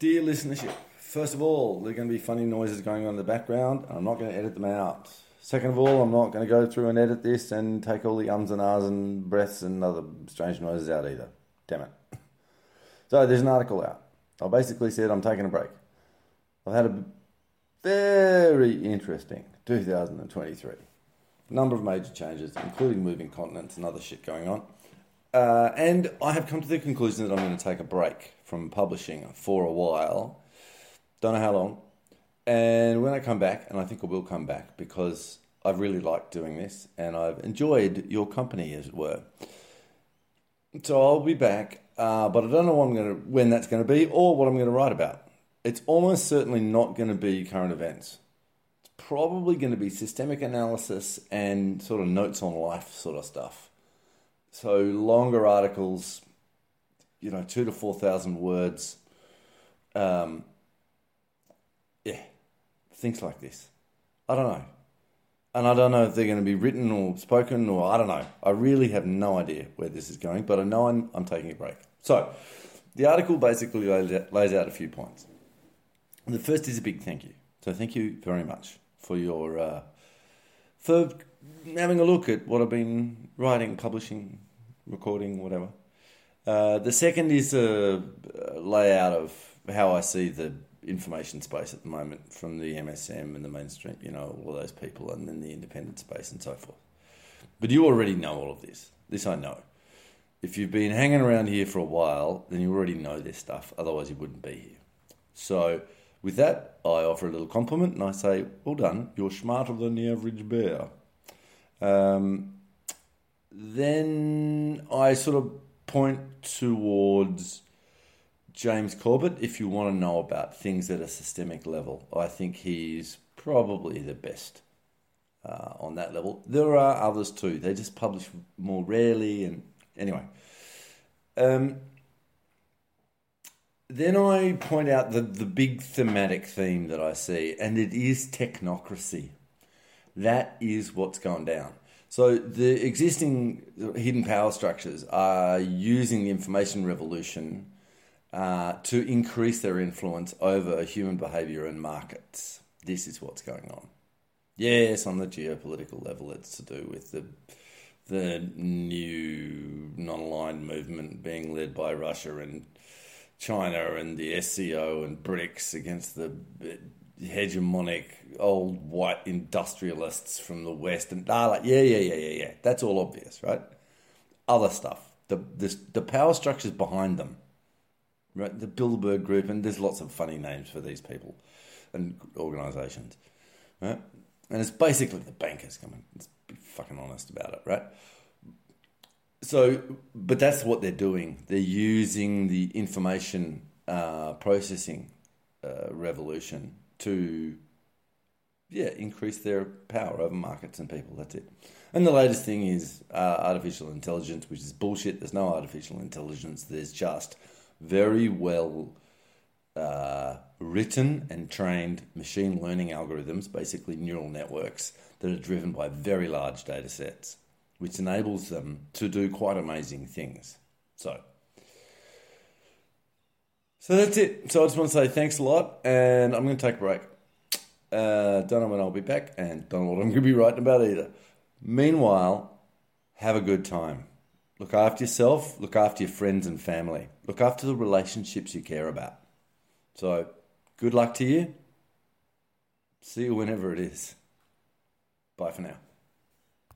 Dear listenership, first of all, there are going to be funny noises going on in the background. And I'm not going to edit them out. Second of all, I'm not going to go through and edit this and take all the ums and ahs and breaths and other strange noises out either. Damn it. So there's an article out. I basically said I'm taking a break. I've had a very interesting 2023. A number of major changes, including moving continents and other shit going on. Uh, and I have come to the conclusion that I'm going to take a break from publishing for a while. Don't know how long. And when I come back, and I think I will come back because I've really liked doing this and I've enjoyed your company, as it were. So I'll be back, uh, but I don't know gonna, when that's going to be or what I'm going to write about. It's almost certainly not going to be current events. It's probably going to be systemic analysis and sort of notes on life sort of stuff. So longer articles, you know, two to four thousand words. Um, yeah, things like this. I don't know. And I don't know if they're going to be written or spoken or I don't know. I really have no idea where this is going, but I know I'm, I'm taking a break. So, the article basically lays out, a few points. The first is a big thank you. So, thank you very much for your uh, for having a look at what I've been writing, and publishing, recording, whatever. Uh, the second is a layout of how I see the information space at the moment from the MSM and the mainstream, you know, all those people, and then the independent space and so forth. But you already know all of this. This I know. If you've been hanging around here for a while, then you already know this stuff. Otherwise, you wouldn't be here. So, with that, I offer a little compliment and I say, Well done, you're smarter than the average bear. Um, then I sort of point towards James Corbett if you want to know about things at a systemic level. I think he's probably the best uh, on that level. There are others too. They just publish more rarely, and anyway. Um, then I point out the, the big thematic theme that I see, and it is technocracy. That is what's gone down. So the existing hidden power structures are using the information revolution uh, to increase their influence over human behavior and markets. This is what's going on. Yes, on the geopolitical level, it's to do with the the new non-aligned movement being led by Russia and China and the SCO and BRICS against the hegemonic old white industrialists from the West and ah, like yeah, yeah, yeah, yeah, yeah. That's all obvious, right? Other stuff, the this, the power structures behind them, right? The Bilderberg Group, and there's lots of funny names for these people and organisations, right? And it's basically the bankers coming. Let's be fucking honest about it, right? So, but that's what they're doing. They're using the information uh, processing uh, revolution to yeah increase their power over markets and people. That's it. And the latest thing is uh, artificial intelligence, which is bullshit. There's no artificial intelligence. There's just very well uh, written and trained machine learning algorithms, basically neural networks that are driven by very large data sets, which enables them to do quite amazing things. So so that's it. So I just want to say thanks a lot, and I'm going to take a break. Uh, don't know when I'll be back, and don't know what I'm going to be writing about either. Meanwhile, have a good time. Look after yourself, look after your friends and family, look after the relationships you care about. So, good luck to you. See you whenever it is. Bye for now.